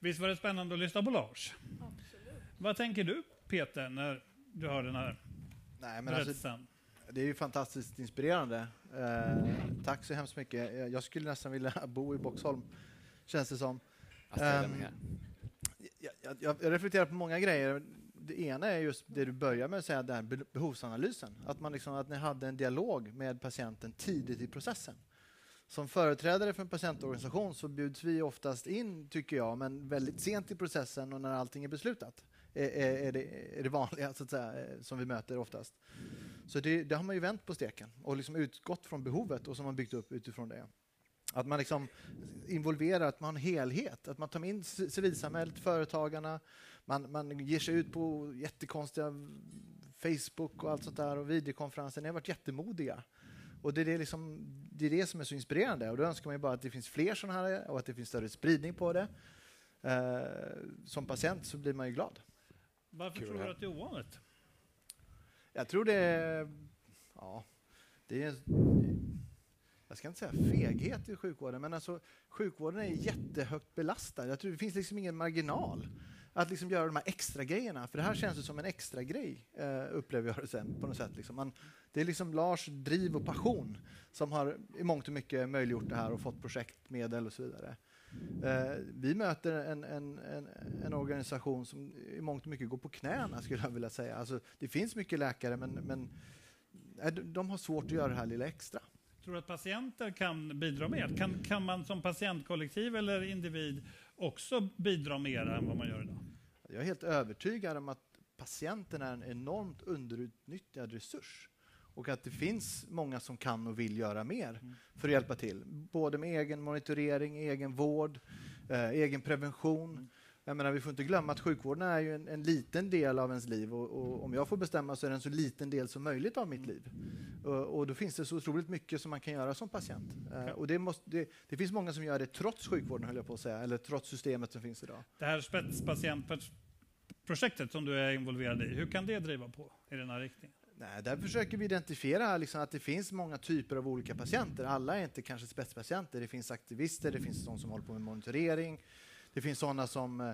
Visst var det spännande att lyssna på Lars? Absolut. Vad tänker du Peter när du hör den här Nej, men alltså, det är ju fantastiskt inspirerande. Eh, tack så hemskt mycket. Jag skulle nästan vilja bo i Boxholm, känns det som. Um, jag, jag, jag, reflekterar på många grejer. Det ena är just det du börjar med att säga, den här behovsanalysen. Att, man liksom, att ni hade en dialog med patienten tidigt i processen. Som företrädare för en patientorganisation så bjuds vi oftast in, tycker jag, men väldigt sent i processen och när allting är beslutat. Är, är, det, är det vanliga så att säga, eh, som vi möter oftast. Så det, det har man ju vänt på steken och liksom utgått från behovet och så har man byggt upp utifrån det. Att man liksom involverar, att man har en helhet, att man tar in civilsamhället, företagarna, man, man ger sig ut på jättekonstiga Facebook och allt sånt där och videokonferenser. Ni har varit jättemodiga. Och det är det, liksom, det är det som är så inspirerande och då önskar man ju bara att det finns fler sådana här och att det finns större spridning på det. Eh, som patient så blir man ju glad. Varför Kul tror du att det är ovanligt? Jag tror det är... Ja, det är jag ska inte säga feghet i sjukvården, men alltså, sjukvården är jättehögt belastad. Jag tror det finns liksom ingen marginal att liksom göra de här extra grejerna. För det här känns ju som en extra grej, eh, upplever jag det sen på något sätt. Liksom. Man, det är liksom Lars driv och passion som har i mångt och mycket möjliggjort det här och fått projektmedel och så vidare. Eh, vi möter en, en, en, en, organisation som i mångt och mycket går på knäna, skulle jag vilja säga. Alltså, det finns mycket läkare, men, men eh, de har svårt att göra det här lilla extra. Tror du att patienter kan bidra mer? Kan, kan man som patientkollektiv eller individ också bidra mer än vad man gör idag? Jag är helt övertygad om att patienten är en enormt underutnyttjad resurs och att det finns många som kan och vill göra mer mm. för att hjälpa till. Både med egen monitorering, egen vård, eh, egen prevention. Jag menar, vi får inte glömma att sjukvården är ju en, en liten del av ens liv och, och, om jag får bestämma så är det en så liten del som möjligt av mitt liv. Och, och då finns det så otroligt mycket som man kan göra som patient. Uh, och det, måste, det, det, finns många som gör det trots sjukvården, höll jag på att säga, eller trots systemet som finns idag. Det här spetspatientprojektet som du är involverad i, hur kan det driva på i den här riktningen? Nej, där försöker vi identifiera liksom att det finns många typer av olika patienter. Alla är inte kanske spetspatienter. Det finns aktivister, det finns de som håller på med monitorering, det finns sådana som... Eh,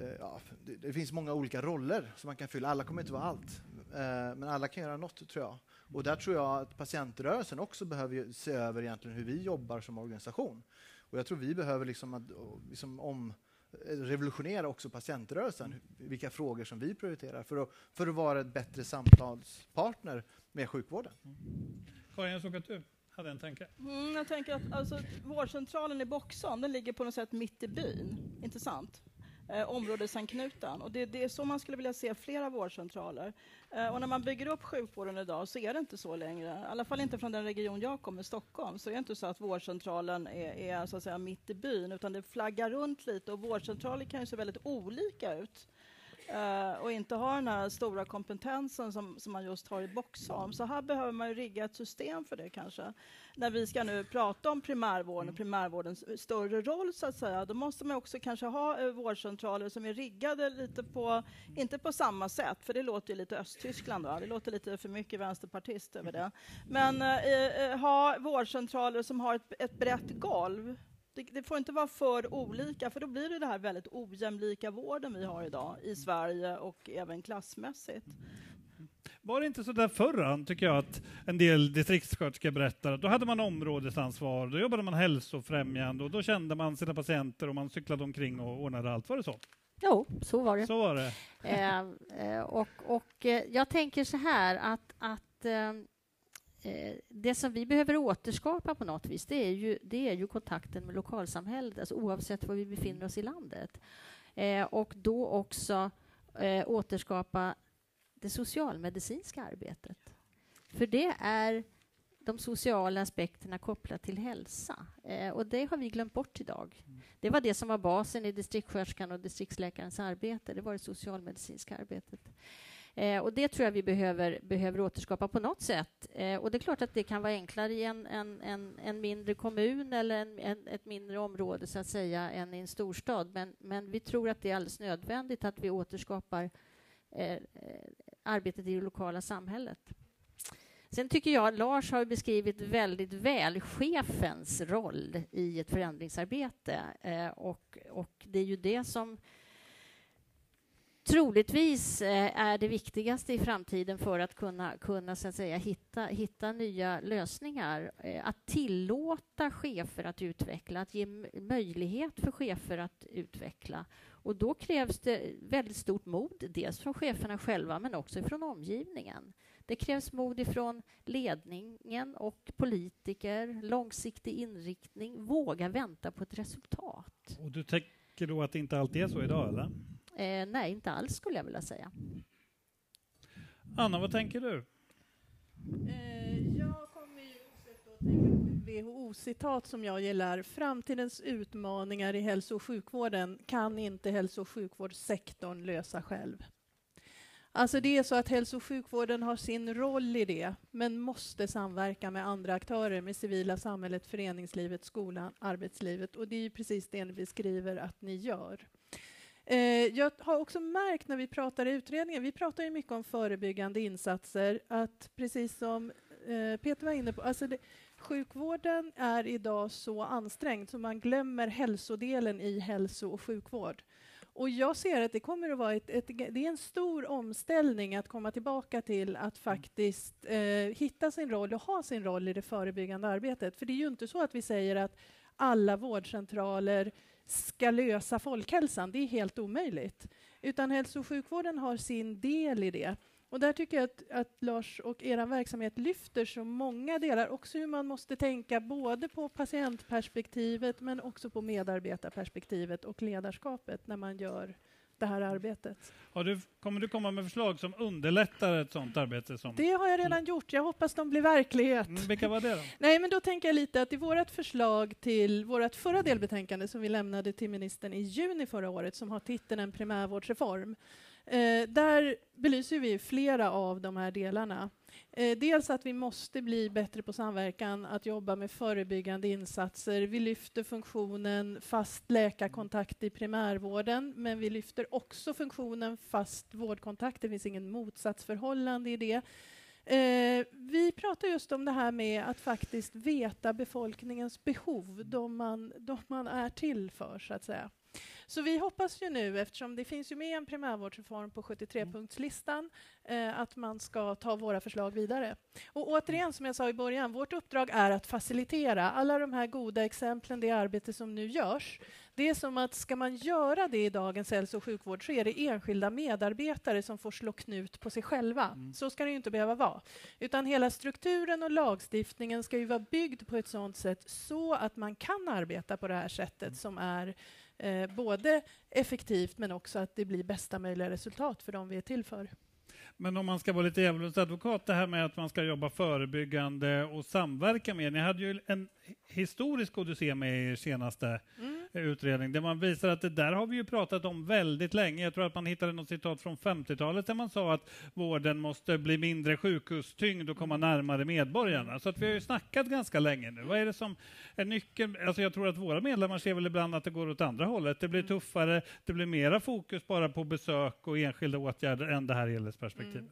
eh, ja, det, det, finns många olika roller som man kan fylla. Alla kommer inte vara allt, eh, men alla kan göra något, tror jag. Och där tror jag att patientrörelsen också behöver se över egentligen hur vi jobbar som organisation. Och jag tror vi behöver liksom, att, liksom om eh, revolutionera också patientrörelsen, vilka frågor som vi prioriterar för att, för att vara ett bättre samtalspartner med sjukvården. Karin, jag såg att du hade en tanke. Mm, jag tänker att alltså, vårdcentralen i Boxholm, den ligger på något sätt mitt i byn. Intressant. Eh, områdesanknuten. Och det, det, är så man skulle vilja se flera vårdcentraler. Eh, och när man bygger upp sjukvården idag så är det inte så längre. I alla fall inte från den region jag kommer, Stockholm. Så är det inte så att vårdcentralen är, är så att säga mitt i byn, utan det flaggar runt lite. Och vårdcentraler kan ju se väldigt olika ut. Uh, och inte har den här stora kompetensen som, som man just har i Boxholm. Så här behöver man rigga ett system för det kanske. När vi ska nu prata om primärvården och primärvårdens större roll så att säga, då måste man också kanske ha uh, vårdcentraler som är riggade lite på, inte på samma sätt, för det låter ju lite Östtyskland, va? det låter lite för mycket vänsterpartist över det. Men uh, ha vårdcentraler som har ett, ett brett golv det, det, får inte vara för olika, för då blir det det här väldigt ojämlika vården vi har idag i Sverige och även klassmässigt. Var det inte så där förr, tycker jag, att en del distriktssköterskor berättar att då hade man områdesansvar, då jobbade man hälsofrämjande och då kände man sina patienter och man cyklade omkring och ordnade allt. Var det så? Jo, så var det. Så var det. Eh, eh och, och eh, jag tänker så här att, att eh, det som vi behöver återskapa på något vis, det är ju, det är ju kontakten med lokalsamhället, alltså oavsett var vi befinner oss i landet. Eh, och då också eh, återskapa det socialmedicinska arbetet. För det är de sociala aspekterna kopplat till hälsa. Eh, och det har vi glömt bort idag. Det var det som var basen i distriktssköterskan och distriktsläkarens arbete. Det var det socialmedicinska arbetet. Eh, och det tror jag vi behöver, behöver återskapa på något sätt. Eh, och det är klart att det kan vara enklare i en, en, en, en mindre kommun eller en, en, ett mindre område så att säga än i en storstad. Men, men vi tror att det är alldeles nödvändigt att vi återskapar eh, arbetet i det lokala samhället. Sen tycker jag att Lars har beskrivit väldigt väl chefens roll i ett förändringsarbete. Eh, och, och det är ju det som troligtvis eh, är det viktigaste i framtiden för att kunna, kunna så att säga, hitta, hitta nya lösningar. Eh, att tillåta chefer att utveckla, att ge möjlighet för chefer att utveckla. Och då krävs det väldigt stort mod, dels från cheferna själva men också från omgivningen. Det krävs mod ifrån ledningen och politiker, långsiktig inriktning, våga vänta på ett resultat. Och du tänker då att det inte alltid är så idag, eller? Eh, nej, inte alls skulle jag vilja säga. Anna, vad tänker du? Eh, jag kommer ju att tänka på ett WHO-citat som jag gillar. Framtidens utmaningar i hälso och sjukvården kan inte hälso och sjukvårdssektorn lösa själv. Alltså det är så att hälso och sjukvården har sin roll i det, men måste samverka med andra aktörer, med civila samhället, föreningslivet, skolan, arbetslivet. Och det är ju precis det ni beskriver att ni gör. Eh, jag har också märkt när vi pratar i utredningen, vi pratar ju mycket om förebyggande insatser, att precis som eh, Peter var inne på, alltså det, sjukvården är idag så ansträngd så man glömmer hälsodelen i hälso och sjukvård. Och jag ser att det kommer att vara ett, ett, det är en stor omställning att komma tillbaka till att faktiskt eh, hitta sin roll och ha sin roll i det förebyggande arbetet. För det är ju inte så att vi säger att alla vårdcentraler ska lösa folkhälsan. Det är helt omöjligt. Utan hälso och sjukvården har sin del i det. Och där tycker jag att, att Lars och er verksamhet lyfter så många delar. Också hur man måste tänka både på patientperspektivet men också på medarbetarperspektivet och ledarskapet när man gör det här arbetet. Du, kommer du komma med förslag som underlättar ett sådant arbete? Som... Det har jag redan gjort. Jag hoppas de blir verklighet. Mm, vilka var det då? Nej, men då tänker jag lite att i vårt förslag till vårt förra delbetänkande som vi lämnade till ministern i juni förra året som har titeln En primärvårdsreform Eh, där belyser vi flera av de här delarna. Eh, dels att vi måste bli bättre på samverkan, att jobba med förebyggande insatser. Vi lyfter funktionen fast läkarkontakt i primärvården, men vi lyfter också funktionen fast vårdkontakt. Det finns ingen motsatsförhållande i det. Eh, vi pratar just om det här med att faktiskt veta befolkningens behov, de man, de man är till för, så att säga. Så vi hoppas ju nu, eftersom det finns ju med en primärvårdsreform på 73-punktslistan, eh, att man ska ta våra förslag vidare. Och återigen, som jag sa i början, vårt uppdrag är att facilitera alla de här goda exemplen, det arbete som nu görs. Det är som att ska man göra det i dagens hälso och sjukvård så är det enskilda medarbetare som får slå knut på sig själva. Mm. Så ska det ju inte behöva vara. Utan hela strukturen och lagstiftningen ska ju vara byggd på ett sådant sätt så att man kan arbeta på det här sättet mm. som är eh, både effektivt men också att det blir bästa möjliga resultat för de vi är till för. Men om man ska vara lite djävulens advokat, det här med att man ska jobba förebyggande och samverka med. Ni hade ju en historisk odyssé med er senaste mm utredning där man visar att det där har vi ju pratat om väldigt länge. Jag tror att man hittade något citat från 50-talet där man sa att vården måste bli mindre sjukhustyngd och komma närmare medborgarna. Så att vi har ju snackat ganska länge nu. Vad är det som är nyckeln? Alltså jag tror att våra medlemmar ser väl ibland att det går åt andra hållet. Det blir tuffare, det blir mera fokus bara på besök och enskilda åtgärder än det här helhetsperspektivet. Mm.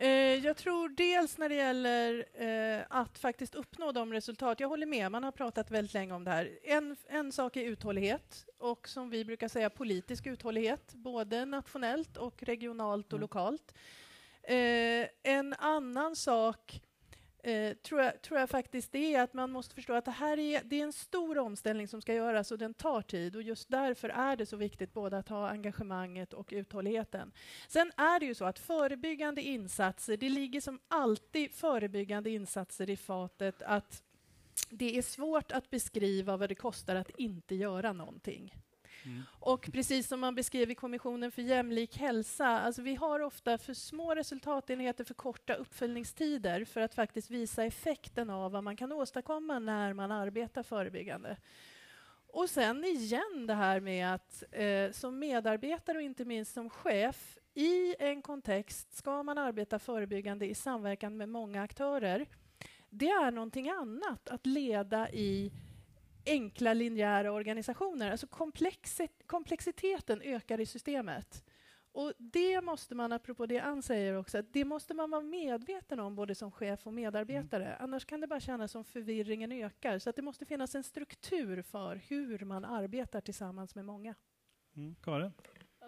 Eh, jag tror dels när det gäller eh, att faktiskt uppnå de resultat, jag håller med, man har pratat väldigt länge om det här. En, en sak är uthållighet och som vi brukar säga politisk uthållighet, både nationellt och regionalt och mm. lokalt. Eh, en annan sak eh, tror, jag, tror jag faktiskt det är att man måste förstå att det här är, det är en stor omställning som ska göras och den tar tid och just därför är det så viktigt både att ha engagemanget och uthålligheten. Sen är det ju så att förebyggande insatser, det ligger som alltid förebyggande insatser i fatet att det är svårt att beskriva vad det kostar att inte göra någonting. Mm. Och precis som man beskrev i Kommissionen för jämlik hälsa, alltså vi har ofta för små resultatenheter för korta uppföljningstider för att faktiskt visa effekten av vad man kan åstadkomma när man arbetar förebyggande. Och sen igen det här med att eh, som medarbetare och inte minst som chef i en kontext ska man arbeta förebyggande i samverkan med många aktörer. Det är någonting annat att leda i enkla linjära organisationer. Alltså komplexiteten ökar i systemet. Och det måste man, apropå det Ann säger också, det måste man vara medveten om både som chef och medarbetare. Mm. Annars kan det bara kännas som förvirringen ökar. Så det måste finnas en struktur för hur man arbetar tillsammans med många. Mm. Karin?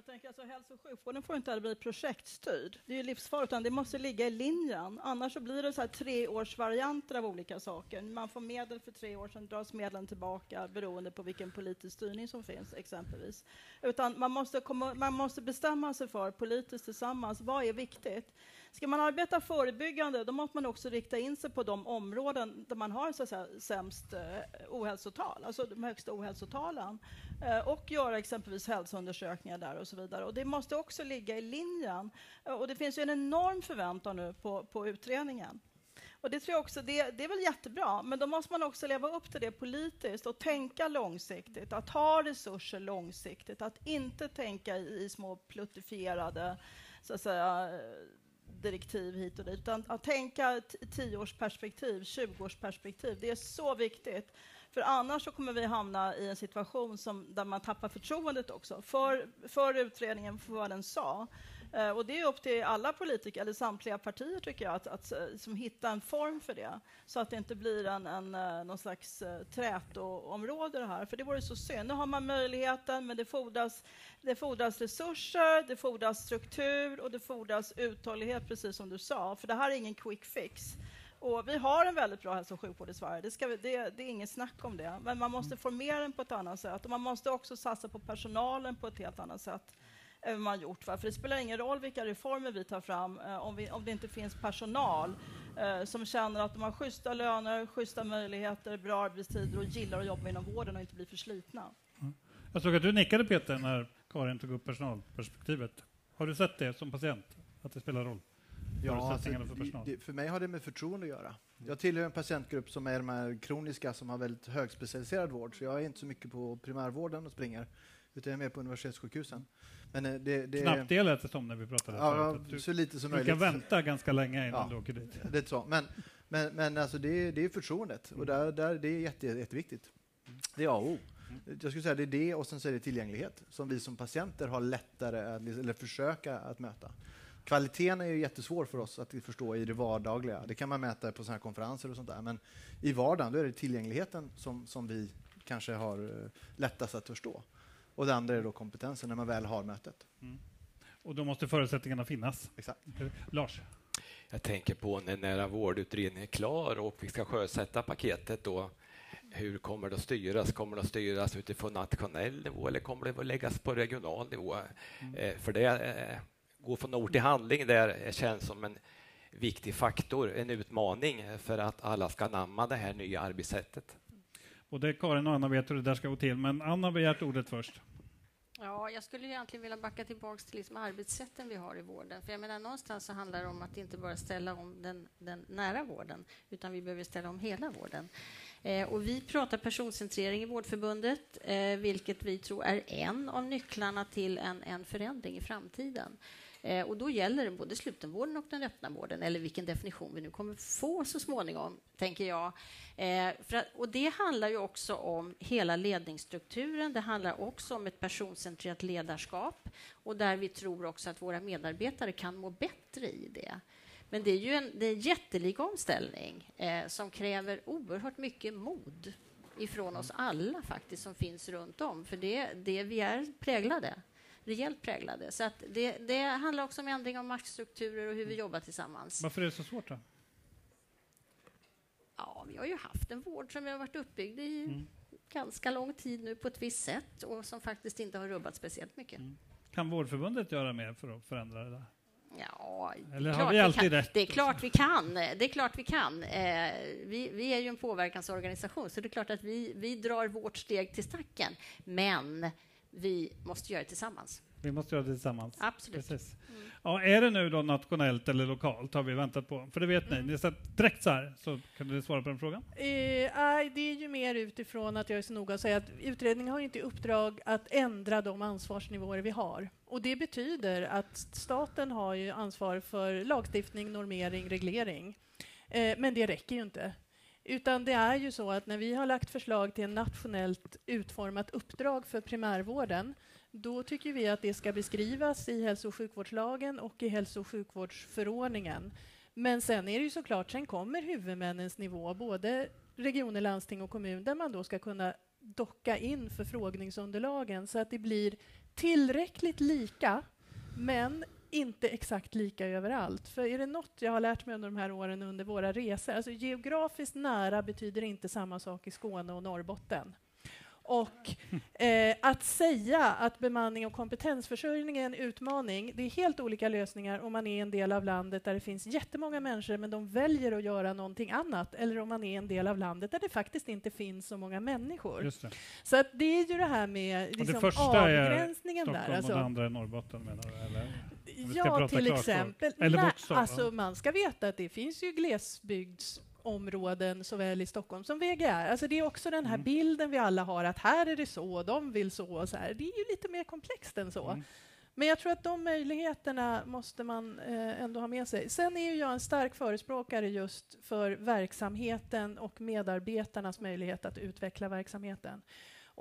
Jag tänker alltså hälso och sjukvården får inte bli projektstyrd. Det är ju livsfarligt, utan det måste ligga i linjen. Annars så blir det så här treårsvarianter av olika saker. Man får medel för tre år, sen dras medlen tillbaka beroende på vilken politisk styrning som finns, exempelvis. Utan man måste, komma, man måste bestämma sig för politiskt tillsammans, vad är viktigt? Ska man arbeta förebyggande, då måste man också rikta in sig på de områden där man har så att säga, sämst eh, ohälsotal, alltså de högsta ohälsotalen. Eh, och göra exempelvis hälsoundersökningar där och så vidare. Och det måste också ligga i linjen. Eh, och det finns ju en enorm förväntan nu på, på utredningen. Och det tror jag också, det, det, är väl jättebra, men då måste man också leva upp till det politiskt och tänka långsiktigt, att ha resurser långsiktigt, att inte tänka i, i små pluttifierade så att säga, direktiv hit och dit, utan att tänka tioårsperspektiv, 20-årsperspektiv. Det är så viktigt. För annars så kommer vi hamna i en situation som, där man tappar förtroendet också för, för utredningen, för vad den sa. Eh, och det är upp till alla politiker, eller samtliga partier tycker jag, att, att som hitta en form för det. Så att det inte blir en, en, eh, någon slags eh, trätoområde det här. För det vore så synd. Nu har man möjligheten, men det fordras, det fordras resurser, det fordras struktur och det fordras uthållighet, precis som du sa. För det här är ingen quick fix. Och vi har en väldigt bra hälso och sjukvård i Sverige, det, ska vi, det, det är inget snack om det. Men man måste formera den på ett annat sätt och man måste också satsa på personalen på ett helt annat sätt man gjort. För det spelar ingen roll vilka reformer vi tar fram eh, om, vi, om det inte finns personal eh, som känner att de har schyssta löner, schyssta möjligheter, bra arbetstider och gillar att jobba inom vården och inte bli förslitna. Mm. Jag såg att du nickade Peter när Karin tog upp personalperspektivet. Har du sett det som patient, att det spelar roll? Ja, alltså, för, personal? Det, för mig har det med förtroende att göra. Jag tillhör en patientgrupp som är de här kroniska som har väldigt högspecialiserad vård, så jag är inte så mycket på primärvården och springer, utan jag är mer på universitetssjukhusen. Men eh, det, det, Knappt det lät det som när vi pratade ja, Du, så lite som du möjligt. kan vänta ganska länge innan ja, du åker dit. Det är så. Men, men, men alltså det, det är förtroendet, och där, där, det är jätte, jätteviktigt. Det är A och O. Jag skulle säga det är det och sen så är det tillgänglighet som vi som patienter har lättare att eller försöka att möta. Kvaliteten är ju jättesvår för oss att förstå i det vardagliga. Det kan man mäta på såna här konferenser och sånt där. Men i vardagen då är det tillgängligheten som, som vi kanske har eh, lättast att förstå. Och det andra är då kompetensen när man väl har mötet. Mm. Och då måste förutsättningarna finnas. Exakt. Lars? Jag tänker på när nära vårdutredningen är klar och vi ska sjösätta paketet då. Hur kommer det att styras? Kommer det att styras utifrån nationell nivå eller kommer det att läggas på regional nivå? Mm. Eh, för det eh, gå från ord till handling där känns som en viktig faktor, en utmaning för att alla ska anamma det här nya arbetssättet. Både Karin och Anna vet hur det där ska gå till, men Anna har begärt ordet först. Ja, jag skulle egentligen vilja backa tillbaka till liksom arbetssätten vi har i vården. För jag menar, någonstans så handlar det om att inte bara ställa om den, den nära vården, utan vi behöver ställa om hela vården. Eh, och vi pratar personcentrering i Vårdförbundet, eh, vilket vi tror är en av nycklarna till en, en förändring i framtiden. Eh, och då gäller det både slutenvården och den öppna vården, eller vilken definition vi nu kommer få så småningom, tänker jag. Eh, att, och det handlar ju också om hela ledningsstrukturen. Det handlar också om ett personcentrerat ledarskap och där vi tror också att våra medarbetare kan må bättre i det. Men det är ju en, det är en jättelik omställning eh, som kräver oerhört mycket mod ifrån oss alla faktiskt som finns runt om, för det, det vi är präglade rejält präglade. Så att det, det handlar också om ändring av maktstrukturer och hur vi jobbar tillsammans. Varför är det så svårt då? Ja, vi har ju haft en vård som vi har varit uppbyggd i mm. ganska lång tid nu på ett visst sätt och som faktiskt inte har rubbat speciellt mycket. Mm. Kan Vårdförbundet göra mer för att förändra det där? Ja, Eller har vi alltid vi rätt? Det är klart vi kan. Det är klart vi kan. Eh, vi, vi, är ju en påverkansorganisation, så det är klart att vi, vi drar vårt steg till stacken. Men vi måste göra det tillsammans. Vi måste göra det tillsammans. Absolut. Precis. Mm. Ja, är det nu då nationellt eller lokalt har vi väntat på? För det vet mm. ni. Ni direkt så här, så kan du svara på den frågan. Eh, det är ju mer utifrån att jag är så noga att säga att utredningen har inte i uppdrag att ändra de ansvarsnivåer vi har. Och det betyder att staten har ju ansvar för lagstiftning, normering, reglering. Eh, men det räcker ju inte. Utan det är ju så att när vi har lagt förslag till ett nationellt utformat uppdrag för primärvården då tycker vi att det ska beskrivas i hälso och sjukvårdslagen och i hälso och sjukvårdsförordningen. Men sen är det ju såklart, sen kommer huvudmännens nivå, både regioner, landsting och kommun, där man då ska kunna docka in förfrågningsunderlagen så att det blir tillräckligt lika, men inte exakt lika överallt. För är det något jag har lärt mig under de här åren under våra resor, alltså geografiskt nära betyder inte samma sak i Skåne och Norrbotten. Och eh, att säga att bemanning och kompetensförsörjning är en utmaning, det är helt olika lösningar om man är en del av landet där det finns jättemånga människor men de väljer att göra någonting annat, eller om man är en del av landet där det faktiskt inte finns så många människor. Det. Så att det är ju det här med Och liksom, det första avgränsningen är Stockholm där. Alltså. och det andra är Norrbotten menar du? Eller? Ja, till klarspråk. exempel. Eller Nej, Boxholm, alltså, ja. man ska veta att det finns ju glesbygdsområden såväl i Stockholm som VGR. Alltså det är också den här Mm. bilden vi alla har att här är det så och de vill så och så här. Det är ju lite mer komplext än så. Mm. Men jag tror att de möjligheterna måste man eh, ändå ha med sig. Sen är ju jag en stark förespråkare just för verksamheten och medarbetarnas möjlighet att utveckla verksamheten.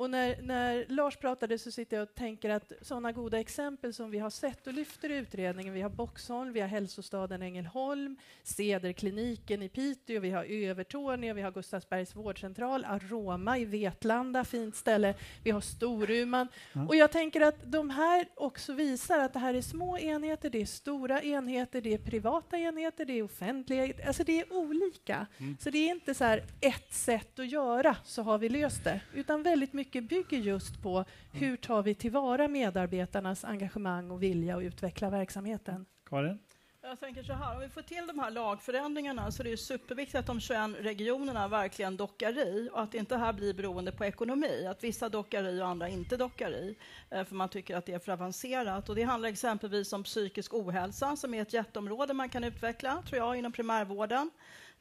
Och när, när Lars pratade så sitter jag och tänker att sådana goda exempel som vi har sett och lyfter i utredningen, vi har Boxholm, vi har hälsostaden Ängelholm, Cederkliniken i Piteå, vi har Övertorneå, vi har Gustavsbergs vårdcentral, Aroma i Vetlanda, fint ställe, vi har Storuman. Ja. Och jag tänker att de här också visar att det här är små enheter, det är stora enheter, det är privata enheter, det är offentliga, alltså det är olika. Mm. Så det är inte så här ett sätt att göra så har vi löst det, utan väldigt mycket bygger just på hur tar vi tillvara medarbetarnas engagemang och vilja att utveckla verksamheten. Karin? Jag tänker så här, om vi får till de här lagförändringarna så är det ju superviktigt att de 21 regionerna verkligen dockar i och att det inte här blir beroende på ekonomi, att vissa dockar i och andra inte dockar i, eh, för man tycker att det är för avancerat. Och det handlar exempelvis om psykisk ohälsa som är ett jätteområde man kan utveckla, tror jag, inom primärvården.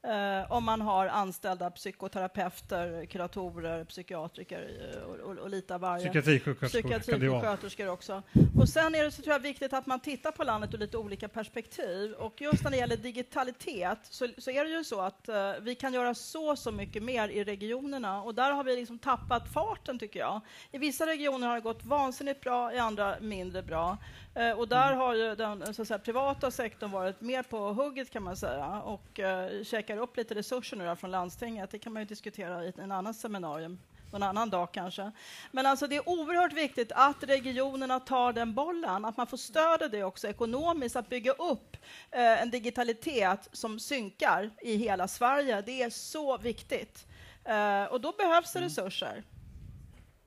Eh, om man har anställda psykoterapeuter, kuratorer, psykiatriker eh, och, och, och lite av varje. Psykiatrisjuksköterskor. Psykiatrisjuksköterskor också. Och sen är det så tror jag viktigt att man tittar på landet ur lite olika perspektiv. Och just när det gäller digitalitet så, så är det ju så att eh, vi kan göra så, så mycket mer i regionerna och där har vi liksom tappat farten tycker jag. I vissa regioner har det gått vansinnigt bra, i andra mindre bra. Eh, och där har ju den så säga, privata sektorn varit mer på hugget kan man säga och eh, käkar upp lite resurser nu från landstinget. Det kan man ju diskutera i ett en annan seminarium någon annan dag kanske. Men alltså det är oerhört viktigt att regionerna tar den bollen, att man får stöd i det också ekonomiskt, att bygga upp eh, en digitalitet som synkar i hela Sverige. Det är så viktigt. Eh, och då behövs det resurser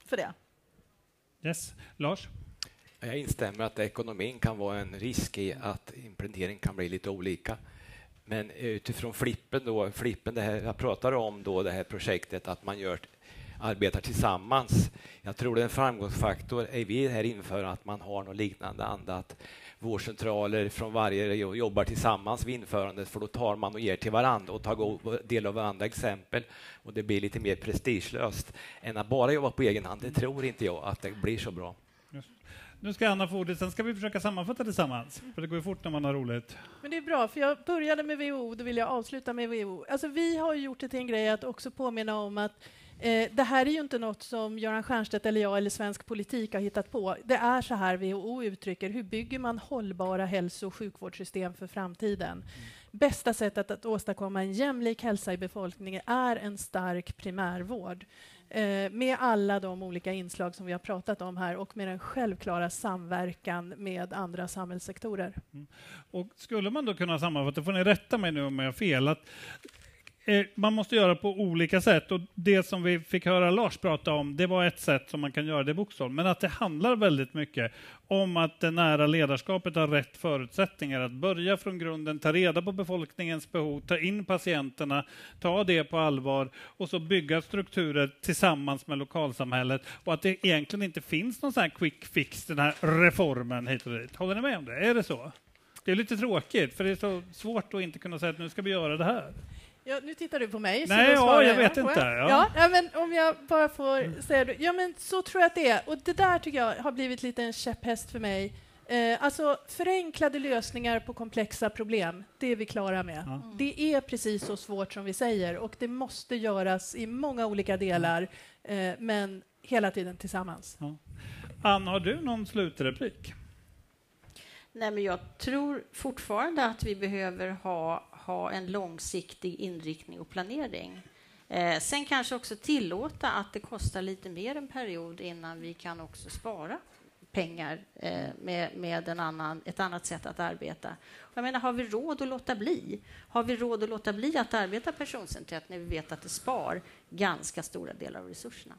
för det. Yes. Lars? Jag instämmer att ekonomin kan vara en risk i att implementering kan bli lite olika. Men utifrån flippen, då, flippen det här jag pratade om, då, det här projektet, att man gör, arbetar tillsammans. Jag tror det är en framgångsfaktor är vi här inför att man har något liknande anda, att vårdcentraler från varje region jobbar tillsammans vid införandet, för då tar man och ger till varandra och tar del av varandra exempel och det blir lite mer prestigelöst än att bara jobba på egen hand. Det tror inte jag att det blir så bra. Nu ska Anna få ordet, sen ska vi försöka sammanfatta tillsammans. För det går ju fort när man har roligt. Men det är bra, för jag började med WHO, då vill jag avsluta med WHO. Alltså, vi har gjort det till en grej att också påminna om att eh, det här är ju inte något som Göran Stiernstedt eller jag eller svensk politik har hittat på. Det är så här WHO uttrycker, hur bygger man hållbara hälso och sjukvårdssystem för framtiden? Bästa sättet att åstadkomma en jämlik hälsa i befolkningen är en stark primärvård eh, med alla de olika inslag som vi har pratat om här och med den självklara samverkan med andra samhällssektorer. Mm. Och skulle man då kunna sammanfatta, får ni rätta mig nu om jag har fel, att Eh, man måste göra på olika sätt och det som vi fick höra Lars prata om, det var ett sätt som man kan göra det i Boxholm, men att det handlar väldigt mycket om att det nära ledarskapet har rätt förutsättningar att börja från grunden, ta reda på befolkningens behov, ta in patienterna, ta det på allvar och så bygga strukturer tillsammans med lokalsamhället och att det egentligen inte finns någon sån här quick fix, den här reformen hit och dit. Håller ni med om det? Är det så? Det är lite tråkigt, för det är så svårt att inte kunna säga att nu ska vi göra det här. Ja, nu tittar du på mig. så Nej, ja, jag vet inte, ja. Ja, ja, men om jag bara får säga det. Ja, men så tror jag att det är. Och det där tycker jag har blivit lite en käpphäst för mig. Eh, alltså förenklade lösningar på komplexa problem, det är vi klara med. Ja. Det är precis så svårt som vi säger och det måste göras i många olika delar, eh, men hela tiden tillsammans. Ann, har du någon slutreplik? Nej, men jag tror fortfarande att vi behöver ha, ha en långsiktig inriktning och planering. Eh, sen kanske också tillåta att det kostar lite mer en period innan vi kan också spara pengar eh, med, med en annan, ett annat sätt att arbeta. Jag menar, har vi råd att låta bli? Har vi råd att låta bli att arbeta personcentrerat när vi vet att det spar ganska stora delar av resurserna?